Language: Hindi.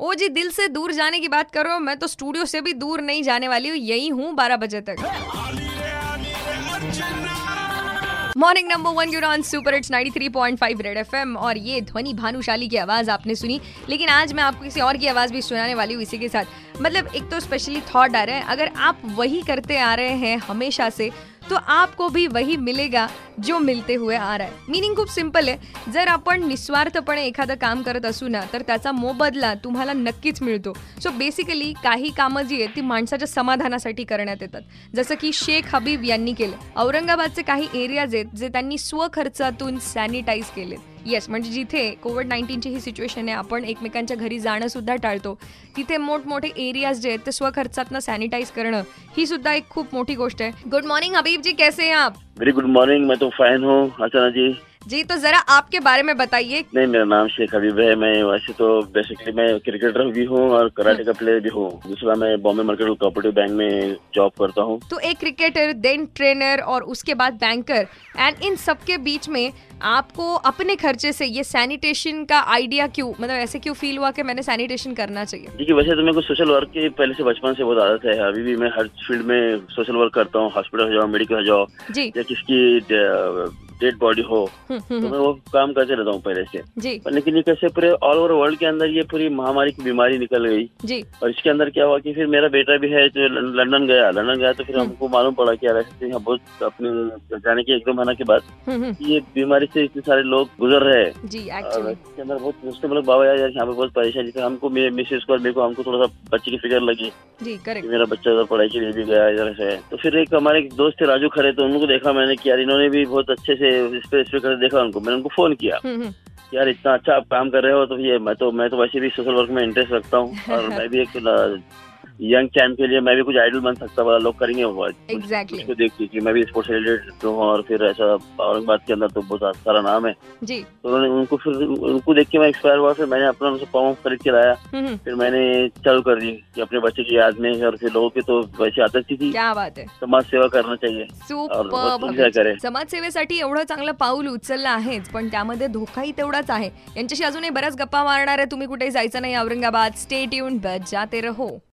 ओ जी, दिल से दूर जाने की बात करो, मैं तो स्टूडियो से भी दूर नहीं जाने वाली हूँ, यही हूँ बारह बजे तक। Morning number one you're on super it's 93.5 Red FM और ये ध्वनि भानुशाली की आवाज़ आपने सुनी, लेकिन आज मैं आपको किसी और की आवाज़ भी सुनाने वाली हूँ इसी के साथ। मतलब एक तो स्पेशली थॉट आ रहा है, अगर आप वही करते आ रहे हैं हमेशा से तो आपको भी वही मिलेगा जो मिलते हुए आ रहा आहे मिनिंग खूप सिंपल आहे. जर आपण निस्वार्थपणे एखादं काम करत असू ना तर त्याचा मोबदला तुम्हाला नक्कीच मिळतो. सो बेसिकली काही कामं जी आहेत ती माणसाच्या समाधानासाठी करण्यात येतात. जसं की शेख हबीब यांनी केलं. औरंगाबादचे काही एरियाज आहेत जे त्यांनी स्वखर्चातून सॅनिटाईज केले येस म्हणजे जिथे कोविड नाईन्टीनची ही सिच्युएशन आहे आपण एकमेकांच्या घरी जाणं सुद्धा टाळतो. तिथे मोठमोठे एरियाज जे आहेत ते स्वखर्चातनं सॅनिटाईज करणं ही सुद्धा एक खूप मोठी गोष्ट आहे. गुड मॉर्निंग हबीब जी कैसे हैं आप? वेरी गुड मॉर्निंग मैं तो फैन हूँ अर्चना जी जी तो जरा आपके बारे में बताइए। नहीं मेरा नाम शेख हबीब है। मैं वैसे तो बेसिकली मैं क्रिकेटर भी हूँ और कराटे का प्लेयर भी हूँ। दूसरा मैं बॉम्बे मार्केट कोऑपरेटिव बैंक में जॉब करता हूँ। तो एक क्रिकेटर देन ट्रेनर और उसके बाद बैंकर एंड इन सबके बीच में आपको अपने खर्चे से ये सैनिटेशन का आइडिया क्यों मतलब ऐसे क्यों फील हुआ कि मैंने सैनिटेशन करना चाहिए? देखिए वैसे तो मेरे को सोशल वर्क की पहले से बचपन से बहुत आदत है। अभी भी मैं हर फ़ील्ड में सोशल वर्क करता हूँ। हॉस्पिटल हो जाओ मेडिकल हो जाओ। जी। या किसकी डेड बॉडी हो हम्म, तो हम्म, मैं वो काम करते रहता हूँ पहले से। जी। लेकिन ये कैसे पूरे ऑल ओवर वर्ल्ड के अंदर ये पूरी महामारी की बीमारी निकल गई। जी। और इसके अंदर क्या हुआ कि फिर मेरा बेटा भी है जो लंदन गया। लंदन गया तो फिर हम्म। हमको मालूम पड़ा कि यार यहाँ बहुत अपने जाने के एक दो महीना के बाद हम्म, हम्म, ये बीमारी से इतने सारे लोग गुजर रहे हैं। इसके अंदर बहुत मतलब बाबा यार यहाँ पे बहुत परेशानी थी हमको मिसेज को मेरे को हमको थोड़ा सा बच्चे की फ़िक्र लगी। जी मेरा बच्चा उधर पढ़ाई के लिए भी गया इधर से। तो फिर एक हमारे दोस्त थे राजू खरे तो उनको देखा मैंने कि यार इन्होंने भी बहुत अच्छे से पे इस पे देखा उनको। मैंने उनको फ़ोन किया। हम्म, हम्म, यार इतना अच्छा आप काम कर रहे हो तो ये मैं तो मैं तो वैसे भी सोशल वर्क में इंटरेस्ट रखता हूँ। और मैं भी एक यंग चैंप के लिए मैं भी कुछ आइडल बन सकता वाला लोग करेंगे वो Exactly. देख के कि मैं भी स्पोर्ट्स रिलेटेड हूँ और फिर ऐसा औरंगाबाद के अंदर तो बहुत सारा नाम है। जी। तो उन्होंने उनको फिर उनको देख के मैं एक्सपायर हुआ फिर मैंने अपना उनसे फॉर्म खरीद के लाया फिर मैंने चालू कर दी कि अपने बच्चे की याद में और फिर लोगों की तो वैसे आदत थी। क्या बात आहे समाज सेवा करना चाहिए? समाजसेवेसाठी एवढं चांगलं पाऊल उचललं आहेच पण त्यामध्ये धोकाही तेवढाच आहे. यांच्याशी अजूनही बऱ्याच गप्पा मारणार आहे. तुम्ही कुठेही जायचं नाही औरंगाबाद. स्टेट येऊन जाते रहो.